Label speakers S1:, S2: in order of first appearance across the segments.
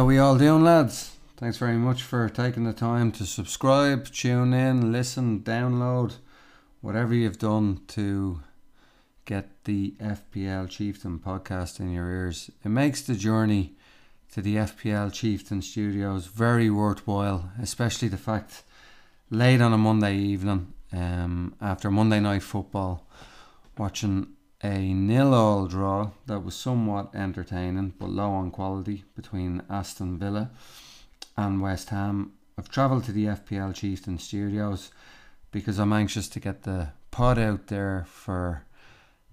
S1: How we all doing, lads? Thanks very much for taking the time to subscribe, tune in, listen, download, whatever you've done to get the FPL Chieftain podcast in your ears. It makes the journey to the FPL Chieftain studios very worthwhile, especially the fact late on a Monday evening, um, after Monday night football, watching a nil-all draw that was somewhat entertaining but low on quality between Aston Villa and West Ham. I've travelled to the FPL Chieftain Studios because I'm anxious to get the pod out there for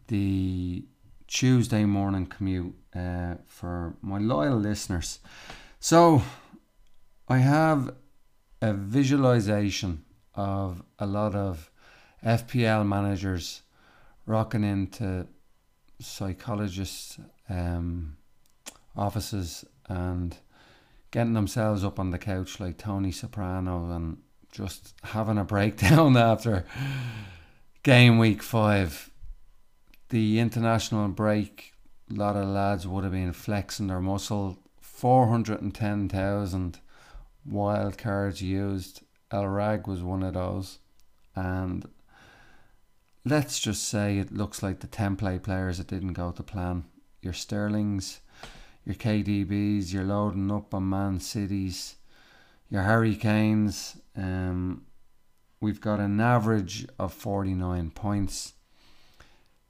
S1: the Tuesday morning commute uh, for my loyal listeners. So I have a visualization of a lot of FPL managers rocking into psychologists' um, offices and getting themselves up on the couch like Tony Soprano and just having a breakdown after game week five. The international break, a lot of lads would have been flexing their muscle. 410,000 wild cards used. El Rag was one of those. And let's just say it looks like the template players that didn't go to plan. Your Sterlings, your KDBs, you're loading up on Man Cities, your Harry Kanes. Um, we've got an average of 49 points.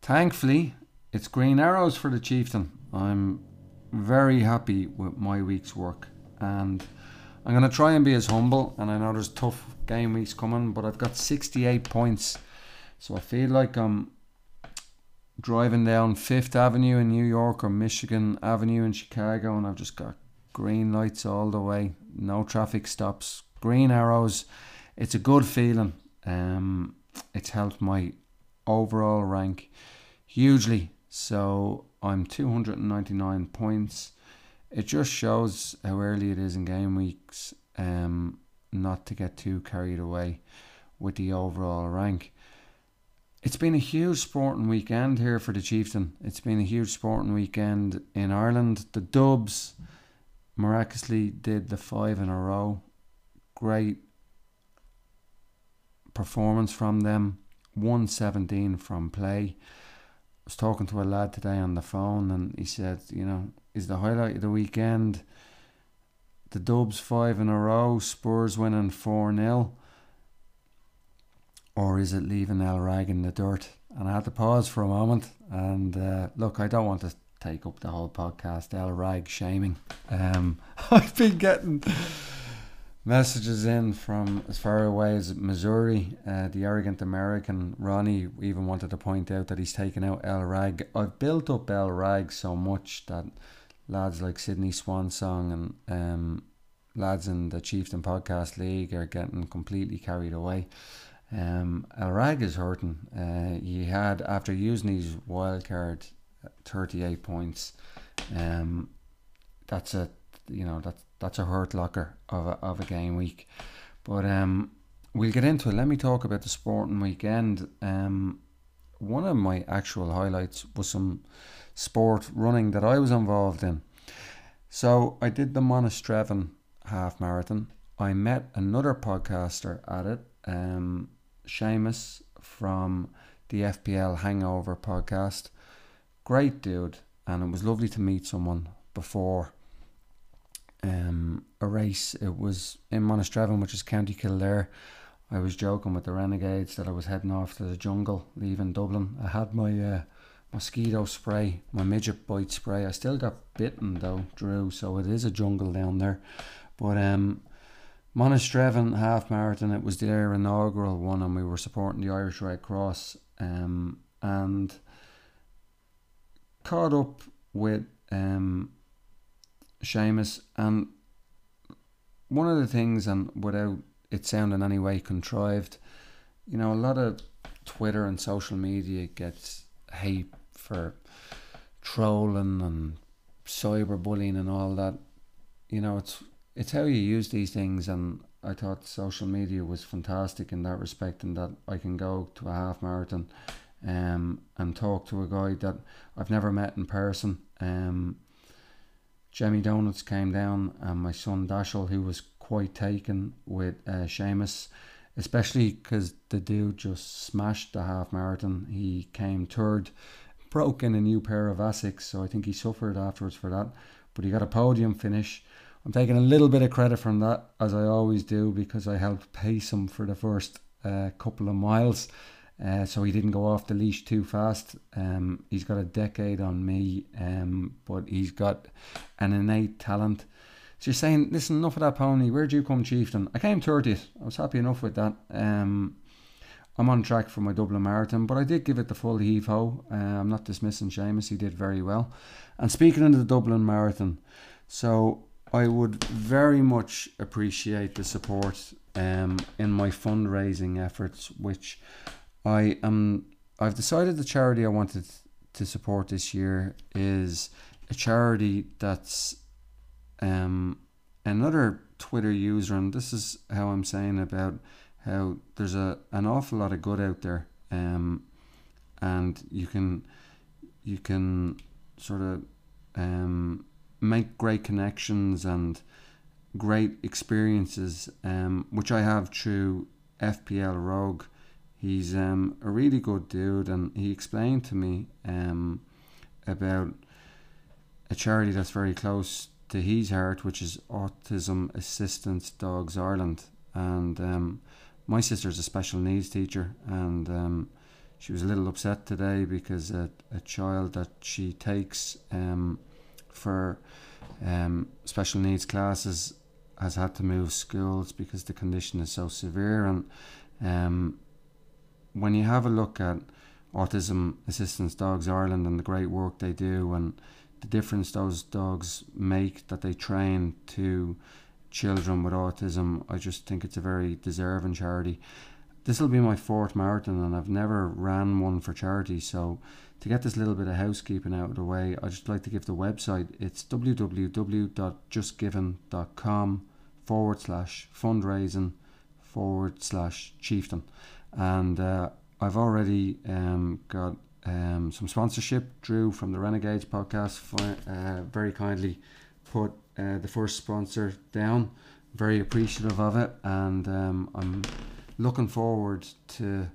S1: Thankfully, it's green arrows for the Chieftain. I'm very happy with my week's work and I'm going to try and be as humble. And I know there's tough game weeks coming, but I've got 68 points so I feel like I'm driving down Fifth Avenue in New York or Michigan Avenue in Chicago, and I've just got green lights all the way, no traffic stops, green arrows. It's a good feeling. Um, it's helped my overall rank hugely. So I'm 299 points. It just shows how early it is in game weeks. Um, not to get too carried away with the overall rank. It's been a huge sporting weekend here for the Chieftain. It's been a huge sporting weekend in Ireland. The Dubs miraculously did the five in a row. Great performance from them. 117 from play. I was talking to a lad today on the phone and he said, you know, is the highlight of the weekend the Dubs five in a row, Spurs winning 4 0 or is it leaving El Rag in the dirt? And I had to pause for a moment. And uh, look, I don't want to take up the whole podcast El Rag shaming. Um, I've been getting messages in from as far away as Missouri. Uh, the arrogant American Ronnie even wanted to point out that he's taken out El Rag. I've built up El Rag so much that lads like Sydney Swansong and um, lads in the Chieftain Podcast League are getting completely carried away. Um, El Rag is hurting. Uh, he had after using his wild card, thirty eight points. Um, that's a you know that's that's a hurt locker of a, of a game week. But um, we'll get into it. Let me talk about the sporting weekend. Um, one of my actual highlights was some sport running that I was involved in. So I did the Monasterevin half marathon. I met another podcaster at it. Um, Seamus from the FPL Hangover podcast. Great dude, and it was lovely to meet someone before um, a race. It was in Monasterevin, which is County Kildare. I was joking with the Renegades that I was heading off to the jungle, leaving Dublin. I had my uh, mosquito spray, my midget bite spray. I still got bitten though, Drew, so it is a jungle down there. But um, Monasterevin half marathon, it was their inaugural one, and we were supporting the Irish Red Cross. Um, and caught up with um, Seamus, and one of the things, and without it sounding any way contrived, you know, a lot of Twitter and social media gets hate for trolling and cyberbullying and all that. You know, it's it's how you use these things and I thought social media was fantastic in that respect and that I can go to a half marathon um, and talk to a guy that I've never met in person um, Jemmy Donuts came down, and my son Dashel, who was quite taken with uh, Seamus, especially because the dude just smashed the half marathon. He came third, broke in a new pair of Asics, so I think he suffered afterwards for that. But he got a podium finish. I'm taking a little bit of credit from that, as I always do, because I helped pace him for the first uh, couple of miles. Uh, so he didn't go off the leash too fast. Um, he's got a decade on me, um, but he's got an innate talent. So you're saying, listen, enough of that pony. Where'd you come, chieftain? I came 30th. I was happy enough with that. Um, I'm on track for my Dublin Marathon, but I did give it the full heave ho. Uh, I'm not dismissing Seamus, he did very well. And speaking of the Dublin Marathon, so I would very much appreciate the support um, in my fundraising efforts, which I am. I've decided the charity I wanted to support this year is a charity that's um, another Twitter user, and this is how I'm saying about how there's a an awful lot of good out there, um, and you can you can sort of um, make great connections and great experiences, um, which I have through FPL Rogue. He's um, a really good dude, and he explained to me um, about a charity that's very close to his heart, which is Autism Assistance Dogs Ireland. And um, my sister's a special needs teacher, and um, she was a little upset today because a, a child that she takes um, for um, special needs classes has had to move schools because the condition is so severe. And um, when you have a look at Autism Assistance Dogs Ireland and the great work they do and the difference those dogs make that they train to children with autism, I just think it's a very deserving charity. This will be my fourth marathon, and I've never ran one for charity. So, to get this little bit of housekeeping out of the way, I'd just like to give the website. It's www.justgiving.com forward slash fundraising forward slash chieftain. And uh, I've already um, got um, some sponsorship. Drew from the Renegades podcast uh, very kindly put uh, the first sponsor down. Very appreciative of it, and um, I'm looking forward to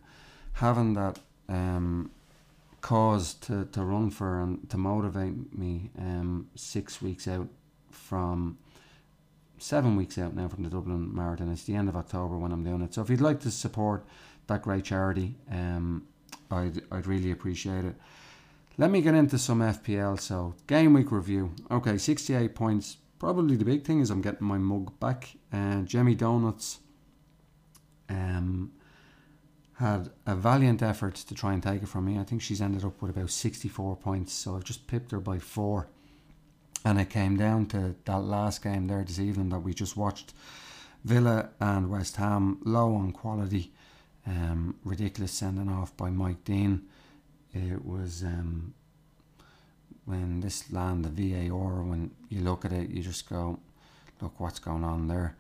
S1: having that um, cause to, to run for and to motivate me um, six weeks out from seven weeks out now from the Dublin Marathon. It's the end of October when I'm doing it. So if you'd like to support that great charity, um, I'd, I'd really appreciate it. Let me get into some FPL. So, game week review. Okay, 68 points. Probably the big thing is I'm getting my mug back. Uh, Jemmy Donuts um, had a valiant effort to try and take it from me. I think she's ended up with about 64 points. So I've just pipped her by four. And it came down to that last game there this evening that we just watched. Villa and West Ham low on quality. Um, ridiculous sending off by Mike Dean. It was um, when this land, the VAR, when you look at it, you just go, look what's going on there.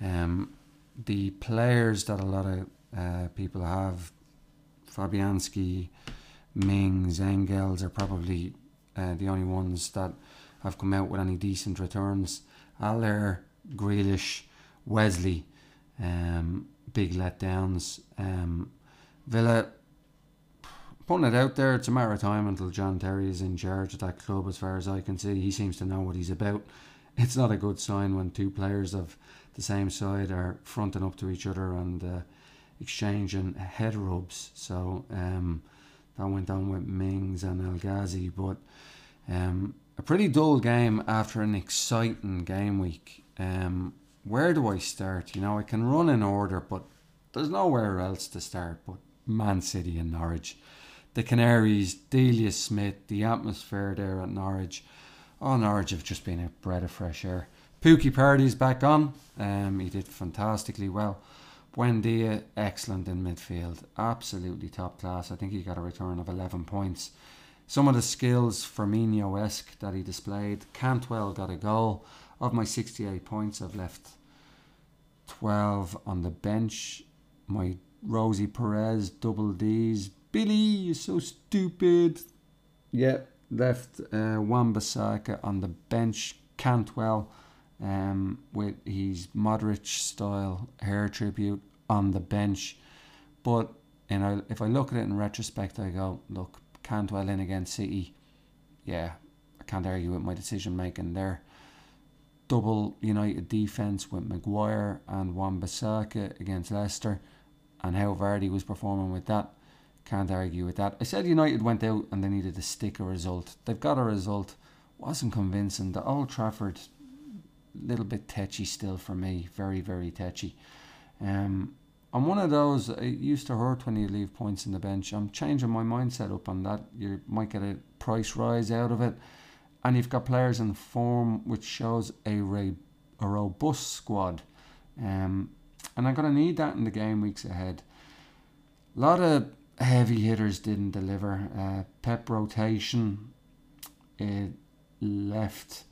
S1: Um, the players that a lot of uh, people have, Fabianski, Mings, Engels are probably uh, the only ones that have come out with any decent returns. Haller, Grealish, Wesley, um, big letdowns. Um, Villa, putting it out there, it's a matter of time until John Terry is in charge of that club, as far as I can see. He seems to know what he's about. It's not a good sign when two players of the same side are fronting up to each other and uh, exchanging head rubs. So um, that went on with Mings and El Ghazi, but um, a pretty dull game after an exciting game week. Um, where do I start? You know, I can run in order, but there's nowhere else to start but Man City and Norwich. The Canaries, Delia Smith, the atmosphere there at Norwich. Oh, Norwich have just been a breath of fresh air. Pukki Pardy's back on. Um, he did fantastically well. Buendia, excellent in midfield. Absolutely top class. I think he got a return of 11 points. Some of the skills Firmino esque that he displayed. Cantwell got a goal. Of my 68 points, I've left 12 on the bench. My Rosie Perez, double D's. Billy, you're so stupid. Yeah, left uh, Wan-Bissaka on the bench. Cantwell um, with his Modric style hair tribute on the bench. But you know, if I look at it in retrospect, I go, look, can't Cantwell in against City. Yeah, I can't argue with my decision making there. Double United defence with Maguire and Wan-Bissaka against Leicester, and how Vardy was performing with that. Can't argue with that. I said United went out and they needed to stick a result. They've got a result. Wasn't convincing. The Old Trafford, little bit tetchy still for me. Very, very tetchy. Um, I'm one of those. It used to hurt when you leave points in the bench. I'm changing my mindset up on that. You might get a price rise out of it, and you've got players in form, which shows a re- a robust squad. Um, and I'm gonna need that in the game weeks ahead. A lot of heavy hitters didn't deliver. Uh, Pep rotation, it left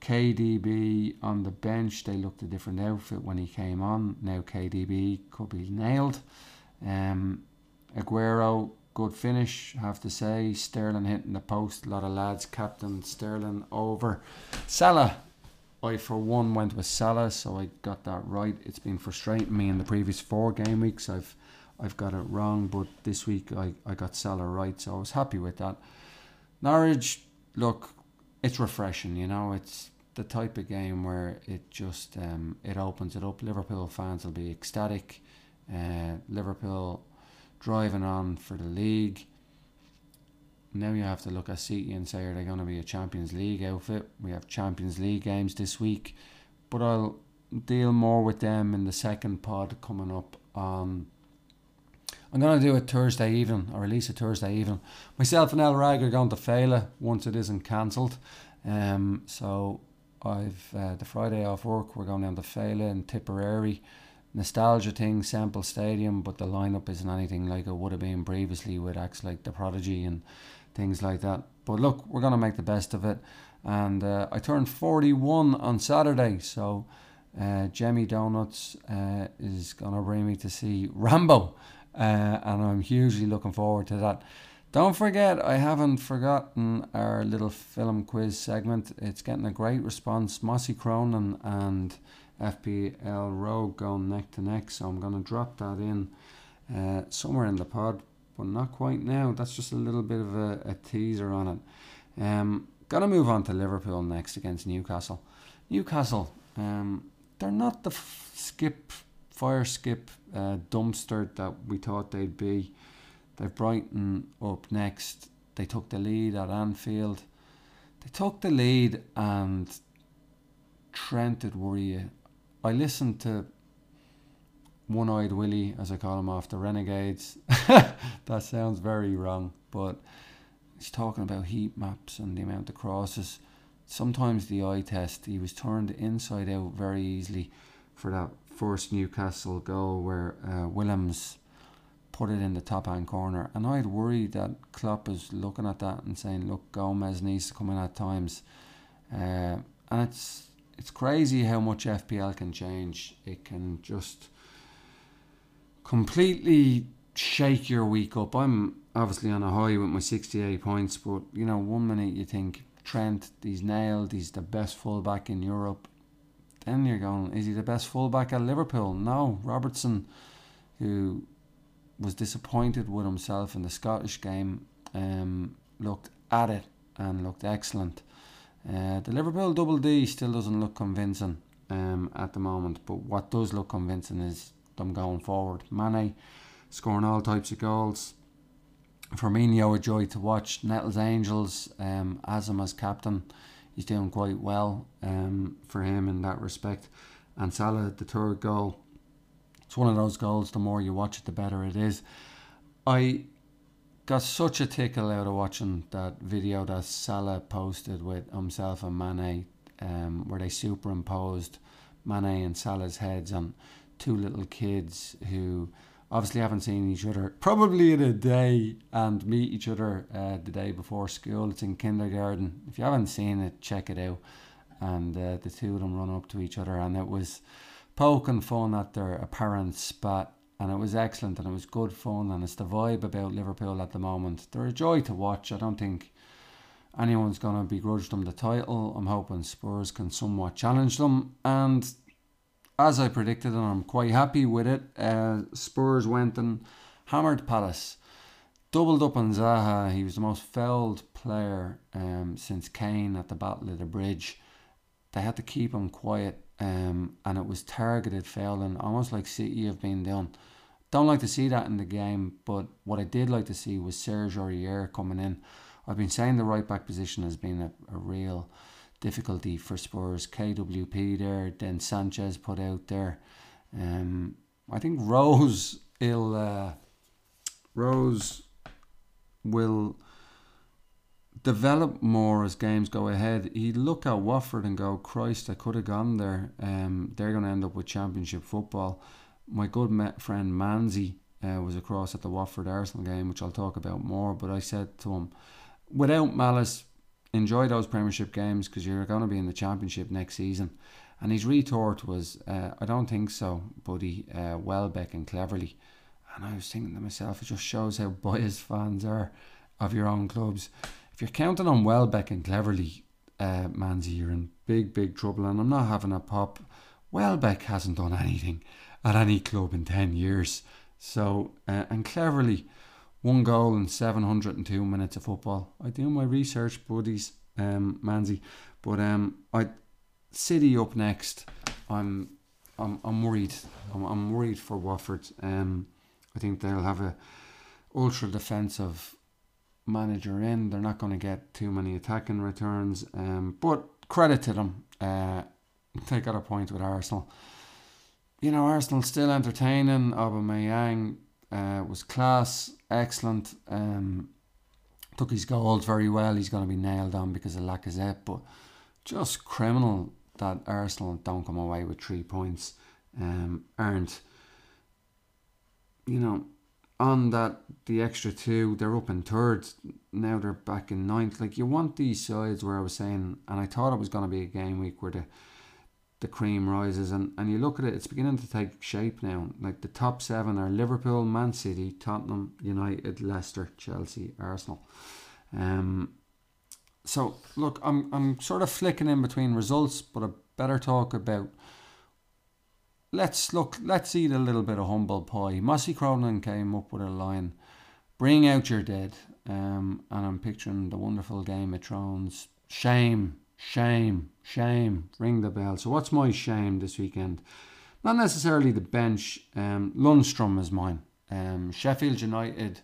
S1: KDB on the bench. They looked a different outfit when he came on. Now KDB could be nailed. Um, Aguero, good finish, have to say. Sterling hitting the post. A lot of lads captain Sterling over. Salah, I for one went with Salah, so I got that right. It's been frustrating me in the previous four game weeks. I've I've got it wrong, but this week I, I got Salah right, so I was happy with that. Norwich, look, it's refreshing, you know. It's the type of game where it just um, it opens it up. Liverpool fans will be ecstatic. Uh, Liverpool driving on for the league. Now you have to look at City and say, are they going to be a Champions League outfit? We have Champions League games this week, but I'll deal more with them in the second pod coming up on. I'm going to do it Thursday evening, or release it Thursday evening. Myself and El Rag are going to Féile once it isn't cancelled. Um, so I've uh, the Friday off work. We're going down to Féile in Tipperary. Nostalgia thing, Semple Stadium, but the lineup isn't anything like it would have been previously with acts like The Prodigy and things like that. But look, we're going to make the best of it. And uh, I turned 41 on Saturday, so uh, Jemmy Donuts uh, is going to bring me to see Rambo, uh, and I'm hugely looking forward to that. Don't forget, I haven't forgotten our little film quiz segment. It's getting a great response. Mossy Cronin and FPL Rogue going neck to neck, so I'm going to drop that in uh, somewhere in the pod, but not quite now. That's just a little bit of a, a teaser on it. Um, going to move on to Liverpool next against Newcastle. Newcastle, um, they're not the f- skip, fire skip uh, dumpster that we thought they'd be. They've Brighton up next. They took the lead at Anfield. They took the lead and Trent did worry you. I listened to One Eyed Willie, as I call him, after Renegades. that sounds very wrong, but he's talking about heat maps and the amount of crosses. Sometimes the eye test, he was turned inside out very easily for that first Newcastle goal where uh, Willems put it in the top hand corner. And I'd worry that Klopp is looking at that and saying, look, Gomez needs to come in at times. Uh, and it's it's crazy how much FPL can change. It can just completely shake your week up. I'm obviously on a high with my 68 points, but you know, one minute you think Trent, he's nailed, he's the best fullback in Europe. Then you're going, is he the best fullback at Liverpool? No, Robertson, who was disappointed with himself in the Scottish game, um, looked at it and looked excellent. Uh, the Liverpool double D still doesn't look convincing um, at the moment, but what does look convincing is them going forward. Mane scoring all types of goals. Firmino a joy to watch. Nettles Angels, um, as him as captain, he's doing quite well um, for him in that respect. And Salah, the third goal, it's one of those goals. The more you watch it, the better it is. I got such a tickle out of watching that video that Salah posted with himself and Mane, um, where they superimposed Mane and Salah's heads on two little kids who obviously haven't seen each other probably in a day and meet each other uh, the day before school. It's in kindergarten. If you haven't seen it, check it out. And uh, the two of them run up to each other, and it was poking fun at their apparent spat and it was excellent and it was good fun and it's the vibe about Liverpool at the moment. They're a joy to watch. I don't think anyone's going to begrudge them the title. I'm hoping Spurs can somewhat challenge them. And as I predicted, and I'm quite happy with it, uh, Spurs went and hammered Palace. Doubled up on Zaha. He was the most fouled player um, since Kane at the Battle of the Bridge. They had to keep him quiet, um, and it was targeted fouling, almost like City have been done. Don't like to see that in the game, but what I did like to see was Serge Aurier coming in. I've been saying the right back position has been a, a real difficulty for Spurs. KWP there, then Sanchez put out there. Um, I think Rose will uh, Rose will develop more as games go ahead. He'd look at Watford and go, Christ, I could have gone there. Um, they're going to end up with Championship football my good friend Manzi uh, was across at the Watford Arsenal game, which I'll talk about more. But I said to him, without malice, enjoy those Premiership games because you're going to be in the Championship next season. And his retort was, uh, I don't think so, buddy. Uh, Welbeck and Cleverley. And I was thinking to myself, it just shows how biased fans are of your own clubs. If you're counting on Welbeck and Cleverley, uh, Manzi, you're in big, big trouble. And I'm not having a pop. Welbeck hasn't done anything at any club in 10 years. So, uh, and Cleverley, one goal in 702 minutes of football. I do my research, buddies, um, Manzi. But um, I City up next. I'm I'm I'm worried. I'm, I'm worried for Watford. Um, I think they'll have a ultra defensive manager in. They're not going to get too many attacking returns. Um, but credit to them. Uh, they got a point with Arsenal you know, Arsenal still entertaining. Aubameyang uh, was class, excellent. Um, took his goals very well. He's going to be nailed on because of Lacazette, but just criminal that Arsenal don't come away with three points. Um, aren't you know on that the extra two they're up in third now they're back in ninth like you want these sides where I was saying and I thought it was going to be a game week where the the cream rises and, and you look at it it's beginning to take shape now. Like the top seven are Liverpool Man City Tottenham United Leicester Chelsea Arsenal. Um, so look I'm, I'm sort of flicking in between results but I better talk about let's look let's eat a little bit of humble pie. Mossy Cronin came up with a line bring out your dead um, and I'm picturing the wonderful Game of Thrones. Shame Shame, shame, ring the bell. So, what's my shame this weekend? Not necessarily the bench. Um, Lundstram is mine. Um, Sheffield United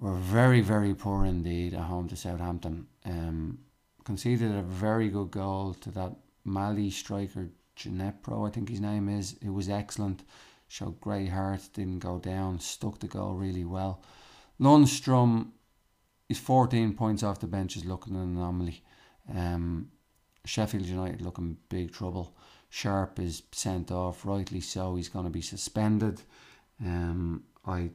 S1: were very, very poor indeed at home to Southampton. Um, conceded a very good goal to that Mali striker, Djenepo, I think his name is. It was excellent. Showed great heart, didn't go down, stuck the goal really well. Lundstram is 14 points off the bench, is looking an anomaly. Um, Sheffield United looking big trouble. Sharp is sent off, rightly so. He's going to be suspended. Um, I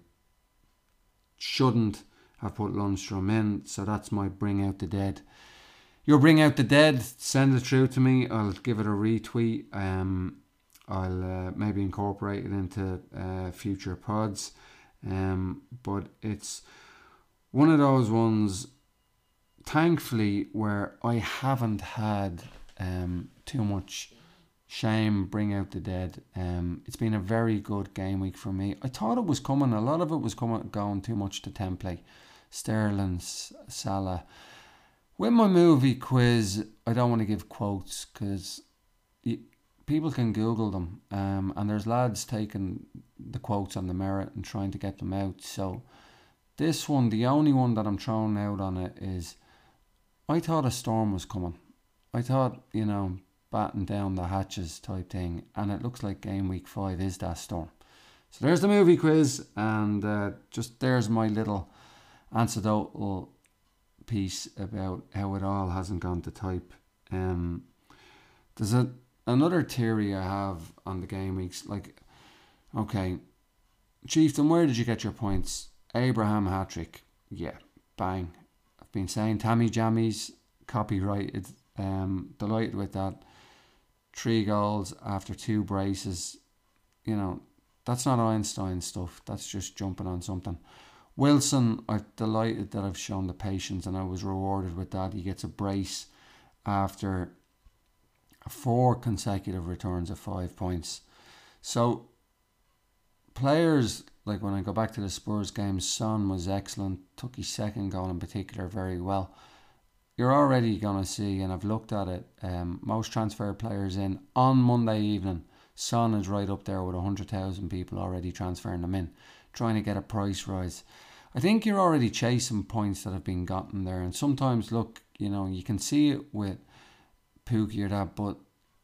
S1: shouldn't have put Lundstram in, so that's my bring out the dead. You'll bring out the dead. Send it through to me. I'll give it a retweet. Um, I'll uh, maybe incorporate it into uh, future pods. Um, but it's one of those ones thankfully, where I haven't had um, too much shame, bring out the dead. Um, it's been a very good game week for me. I thought it was coming. A lot of it was coming, going too much to template. Sterling, Salah. With my movie quiz, I don't want to give quotes because people can Google them, um, and there's lads taking the quotes on the merit and trying to get them out. So this one, the only one that I'm throwing out on it is I thought a storm was coming. I thought, you know, batten down the hatches type thing, and it looks like game week five is that storm. So there's the movie quiz, and uh, just there's my little anecdotal piece about how it all hasn't gone to type. Um, there's a another theory I have on the game weeks. Like, okay, Chieftain, where did you get your points? Abraham hat trick. Yeah, bang. I've been saying Tammy Jammies copyrighted. Um, delighted with that. Three goals after two braces. You know, that's not Einstein stuff. That's just jumping on something. Wilson, I'm delighted that I've shown the patience and I was rewarded with that. He gets a brace after four consecutive returns of five points. So, players like when I go back to the Spurs game, Son was excellent, took his second goal in particular very well. You're already going to see, and I've looked at it, um, most transfer players in on Monday evening. Son is right up there with 100,000 people already transferring them in, trying to get a price rise. I think you're already chasing points that have been gotten there, and sometimes, look, you know, you can see it with Pukki or that, but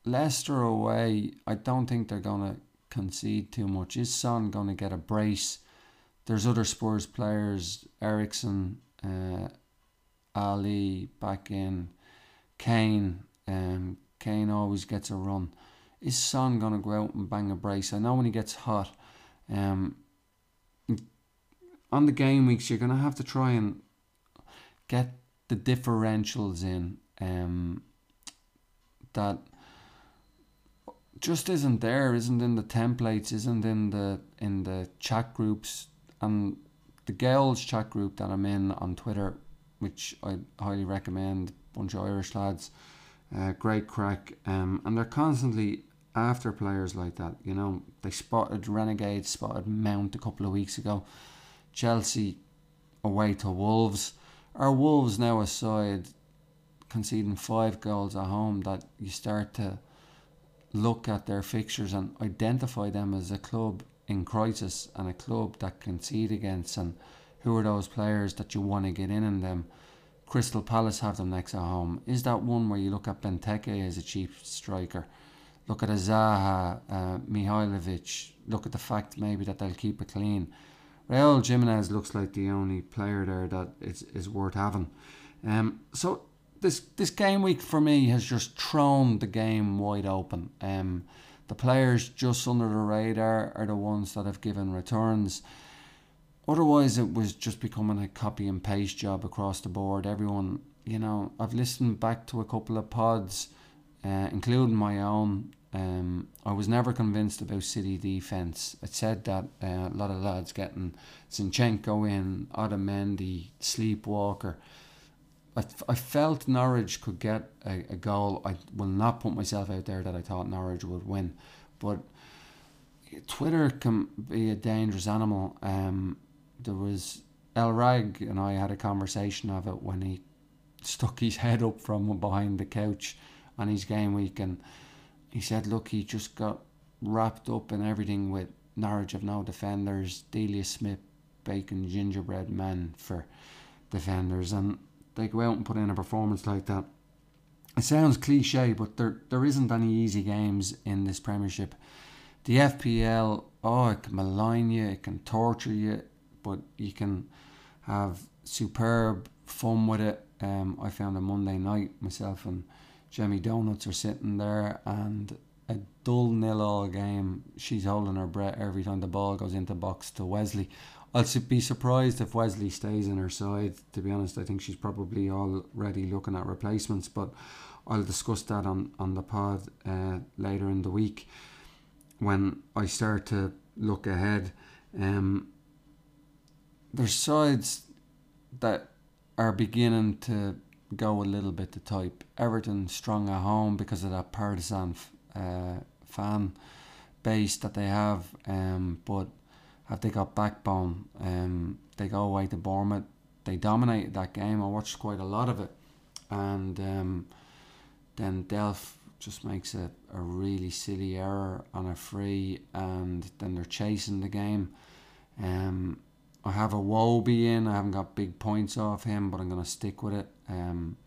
S1: Leicester away, I don't think they're going to concede too much. Is Son going to get a brace? There's other Spurs players, Eriksen, uh, Ali back in, Kane. Um, Kane always gets a run. Is Son going to go out and bang a brace? I know when he gets hot, um, on the game weeks, you're going to have to try and get the differentials in um, that just isn't there, isn't in the templates, isn't in the in the chat groups and the girls chat group that I'm in on Twitter, which I highly recommend. Bunch of Irish lads, uh, great crack, um, and they're constantly after players like that. You know, they spotted Renegade, spotted Mount a couple of weeks ago. Chelsea away to Wolves. Are Wolves now aside conceding five goals at home that you start to look at their fixtures and identify them as a club in crisis and a club that concede against and who are those players that you want to get in in them. Crystal Palace have them next at home. Is that one where you look at Benteke as a cheap striker? Look at a Zaha, uh, Milivojevic. Look at the fact maybe that they'll keep it clean. Raul Jimenez looks like the only player there that is, is worth having. Um, so this this game week for me has just thrown the game wide open. Um, the players just under the radar are the ones that have given returns. Otherwise, it was just becoming a copy and paste job across the board. Everyone, you know, I've listened back to a couple of pods, uh, including my own. Um, I was never convinced about City defence. It said that uh, a lot of lads getting Zinchenko in, Otamendi, Sleepwalker. I, I felt Norwich could get a, a goal. I will not put myself out there that I thought Norwich would win, but Twitter can be a dangerous animal. Um, there was El Rag and I had a conversation of it when he stuck his head up from behind the couch on his game week, and he said, "Look, he just got wrapped up in everything with Norwich of no defenders, Delia Smith, Bacon, gingerbread man for defenders, and they go out and put in a performance like that. It sounds cliche, but there there isn't any easy games in this Premiership. The FPL, oh, it can malign you, it can torture you, but you can have superb fun with it. Um, I found a Monday night myself and Jemmy Donuts are sitting there and a dull nil all game. She's holding her breath every time the ball goes into box to Wesley. I'll be surprised if Wesley stays in her side. To be honest, I think she's probably already looking at replacements, but I'll discuss that on, on the pod uh, later in the week when I start to look ahead. Um, there's sides that are beginning to go a little bit to type. Everton strong at home because of that partisan uh, fan base that they have, um, but have they got backbone? Um, they go away to Bournemouth. They dominated that game. I watched quite a lot of it, and um, then Delph just makes a, a really silly error on a free, and then they're chasing the game. Um, I have a Wobie in. I haven't got big points off him, but I'm going to stick with it. Um,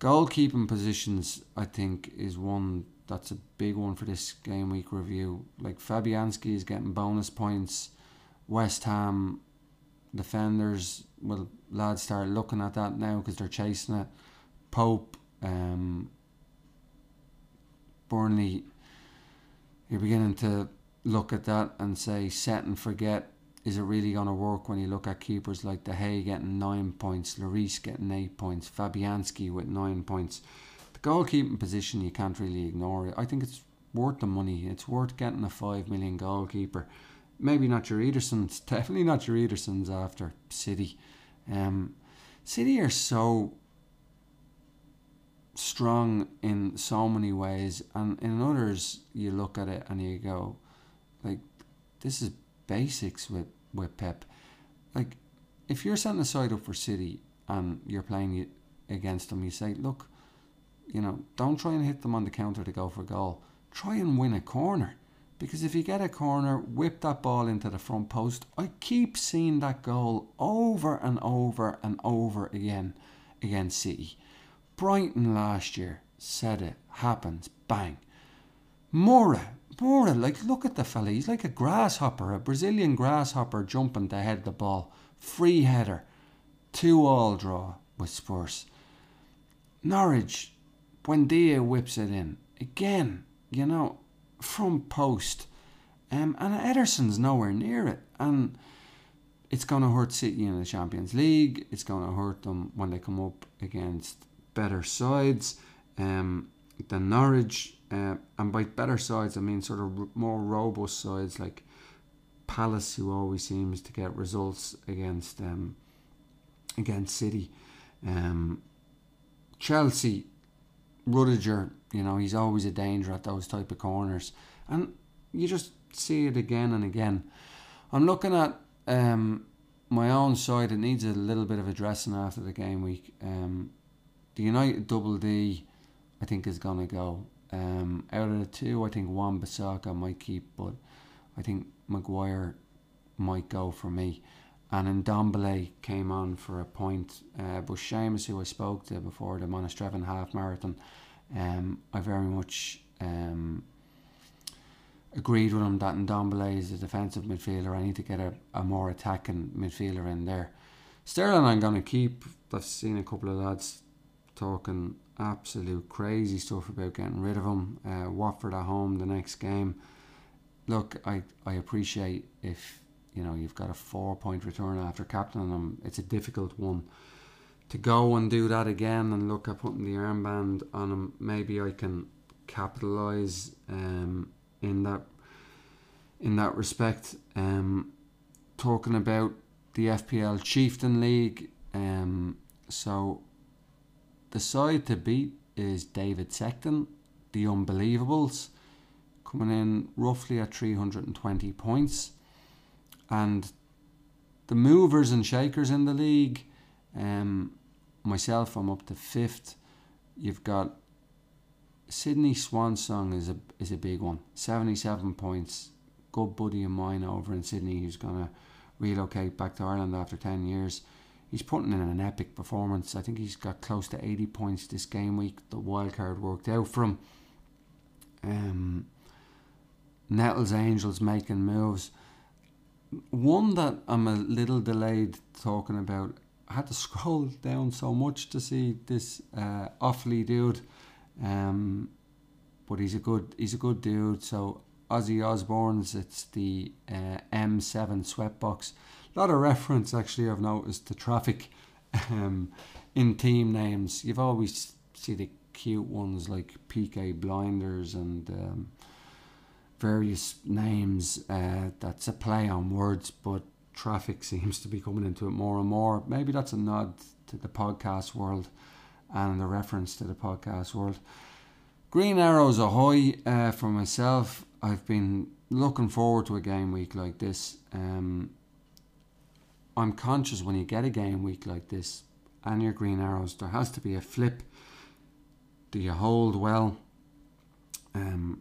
S1: goalkeeping positions, I think, is one that's a big one for this game week review. Like Fabianski is getting bonus points. West Ham defenders, well, lads start looking at that now because they're chasing it. Pope, um, Burnley, you're beginning to look at that and say set and forget. Is it really going to work when you look at keepers like De Gea getting nine points, Lloris getting eight points, Fabianski with nine points? The goalkeeping position you can't really ignore it. I think it's worth the money. It's worth getting a five million goalkeeper. maybe not your Edersons, definitely not your Edersons after City. Um, City are so strong in so many ways, and in others you look at it and you go, like, this is basics with with Pep. Like, if you're setting a side up for City and you're playing against them, you say, look, you know, don't try and hit them on the counter to go for a goal. Try and win a corner. Because if you get a corner, whip that ball into the front post. I keep seeing that goal over and over and over again against City. Brighton last year said it happens, bang. Moura, Moura, like look at the fella. He's like a grasshopper, a Brazilian grasshopper jumping to head the ball. Free header, two all draw with Spurs. Norwich, Buendia whips it in again. You know, from post. Um, and Ederson's nowhere near it. And it's going to hurt City in the Champions League. It's going to hurt them when they come up against better sides um, than Norwich. Uh, and by better sides, I mean sort of more robust sides like Palace, who always seems to get results against um, against City. Um, Chelsea, Rudiger, you know, he's always a danger at those type of corners, and you just see it again and again. I'm looking at um, my own side. It needs a little bit of addressing after the game week. Um, the United double D, I think, is gonna go. Um, out of the two, I think Wan Bissaka might keep, but I think Maguire might go for me. And Ndombele came on for a point. Uh, but Seamus, who I spoke to before the Monasterevin half marathon, um, I very much um, agreed with him that Ndombele is a defensive midfielder. I need to get a, a more attacking midfielder in there. Sterling, I'm going to keep. I've seen a couple of lads talking absolute crazy stuff about getting rid of him. Uh, Watford at home the next game. Look, I, I appreciate if you know you've got a four point return after captaining him. It's a difficult one to go and do that again and look at putting the armband on him, maybe I can capitalise um, in that in that respect. Um, talking about the FPL Chieftain League, um, so the side to beat is David Secton, the Unbelievables, coming in roughly at 320 points. And the movers and shakers in the league, um, myself, I'm up to fifth. You've got Sydney Swansong is a is a big one. Seventy seven points. Good buddy of mine over in Sydney who's gonna relocate back to Ireland after ten years. He's putting in an epic performance. I think he's got close to eighty points this game week. The wild card worked out for him. Um, Nettles Angels making moves. One that I'm a little delayed talking about I had to scroll down so much to see this uh, dude. Um, but he's a good he's a good dude. So Ozzy Osbourne's it's the uh, M7 sweatbox. A lot of reference actually I've noticed to traffic um, in team names. You've always see the cute ones like PK Blinders and um, various names uh, that's a play on words, but traffic seems to be coming into it more and more. Maybe that's a nod to the podcast world and a reference to the podcast world. Green Arrows ahoy uh, for myself. I've been looking forward to a game week like this. Um, I'm conscious when you get a game week like this and your Green Arrows, there has to be a flip. Do you hold well? Um,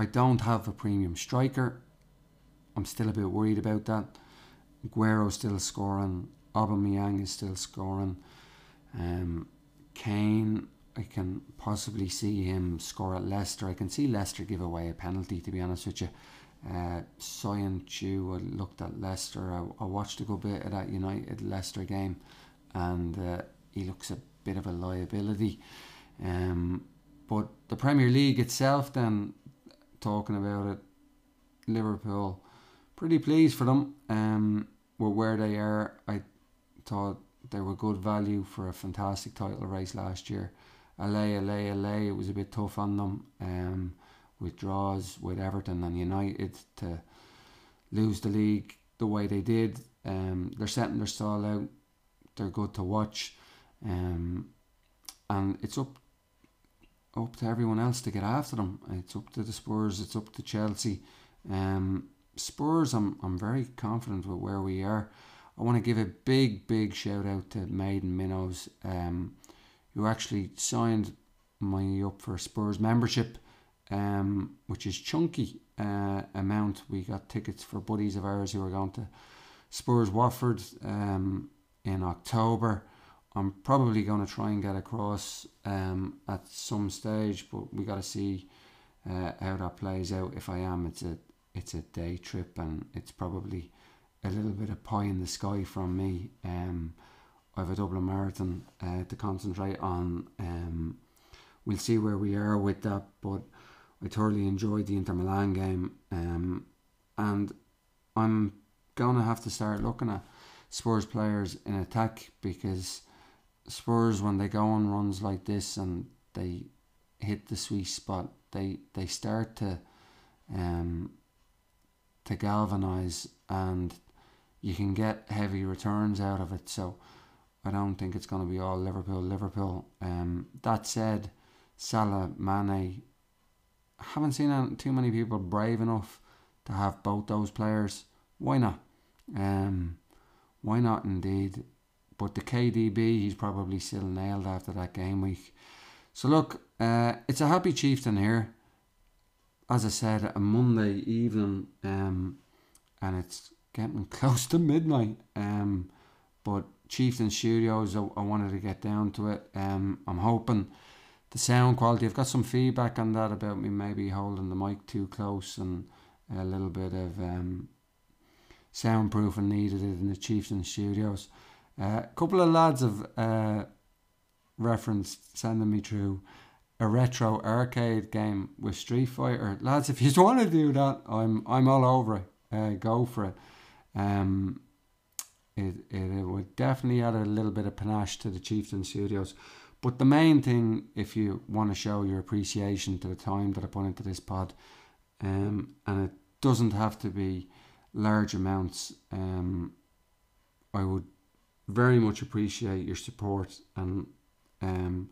S1: I don't have a premium striker. I'm still a bit worried about that. Aguero still scoring. Aubameyang is still scoring. Um, Kane, I can possibly see him score at Leicester. I can see Leicester give away a penalty, to be honest with you. Uh, Söyüncü, I looked at Leicester. I, I, watched a good bit of that United Leicester game, and uh, he looks a bit of a liability. Um, but the Premier League itself, then talking about it, Liverpool pretty pleased for them. Um, with where they are, I thought they were good value for a fantastic title race last year. LA, LA, LA, it was a bit tough on them. Um, with draws with Everton and United to lose the league the way they did. Um, they're setting their stall out. They're good to watch, um, and it's up up to everyone else to get after them. It's up to the Spurs. It's up to Chelsea. Um, Spurs, I'm I'm very confident with where we are. I want to give a big big shout out to Maiden Minnows, um, who actually signed my up for Spurs membership, um, which is chunky uh, amount. We got tickets for buddies of ours who are going to Spurs Watford um, in October. I'm probably going to try and get across um, at some stage, but we got to see uh, how that plays out. If I am, it's a it's a day trip, and it's probably a little bit of pie in the sky from me. Um, I have a Dublin marathon uh, to concentrate on. Um, we'll see where we are with that, but I thoroughly enjoyed the Inter Milan game, um, and I'm gonna have to start looking at Spurs players in attack because Spurs when they go on runs like this and they hit the sweet spot, they they start to um to galvanize and you can get heavy returns out of it. So I don't think it's going to be all Liverpool. Liverpool. Um, that said, Salah, Mane, I haven't seen too many people brave enough to have both those players. Why not? Um, why not indeed? But the KDB, he's probably still nailed after that game week. So look, uh, it's a happy chieftain here. As I said, a Monday evening, um, and it's getting close to midnight. Um, but Chieftain Studios, I, I wanted to get down to it. Um, I'm hoping the sound quality. I've got some feedback on that about me maybe holding the mic too close and a little bit of um, soundproofing needed in the Chieftain Studios. A uh, couple of lads have uh, referenced sending me through a retro arcade game with Street Fighter. Lads, if you want to do that, I'm I'm all over it. Uh, go for it. Um, it, it, it would definitely add a little bit of panache to the Chieftain Studios. But the main thing, if you want to show your appreciation to the time that I put into this pod, um, and it doesn't have to be large amounts, um, I would very much appreciate your support and um,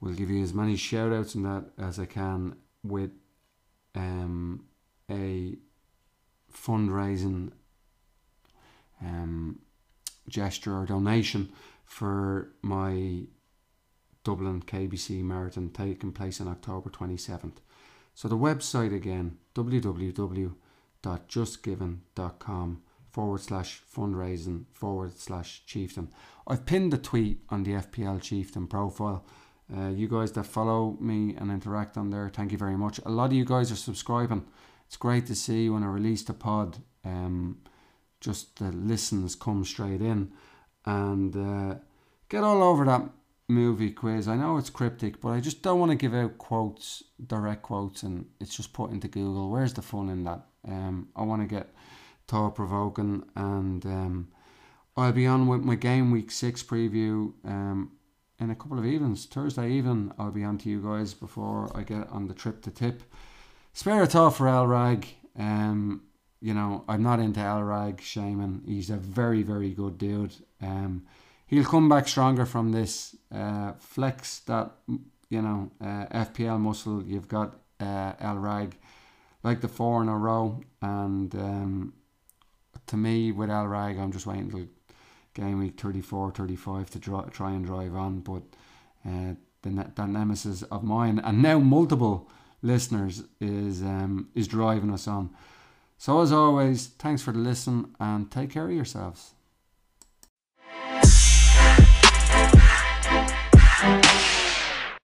S1: will give you as many shout outs and that as I can with um, a fundraising um, gesture or donation for my Dublin KBC Marathon taking place on October 27th. So the website again, www.justgiving.com forward slash fundraising forward slash chieftain. I've pinned the tweet on the FPL chieftain profile. Uh, you guys that follow me and interact on there, thank you very much. A lot of you guys are subscribing. It's great to see when I release the pod. Um, just the listens come straight in and uh, get all over that movie quiz. I know it's cryptic, but I just don't want to give out quotes, direct quotes, and it's just put into Google. Where's the fun in that? Um, I want to get thought provoking, and um, I'll be on with my game week six preview um, in a couple of evenings. Thursday evening, I'll be on to you guys before I get on the trip to tip. Spare a thought for El Rag. Um, you know, I'm not into El Rag Shaman. He's a very, very good dude. Um, he'll come back stronger from this. Uh, flex that you know uh, FPL muscle. You've got uh, El Rag, like the four in a row, and um, to me with El Rag, I'm just waiting till game week 34, 35 to try and drive on. But uh, the that nemesis of mine, and now multiple listeners, is um, is driving us on. So as always, thanks for the listen and take care of yourselves.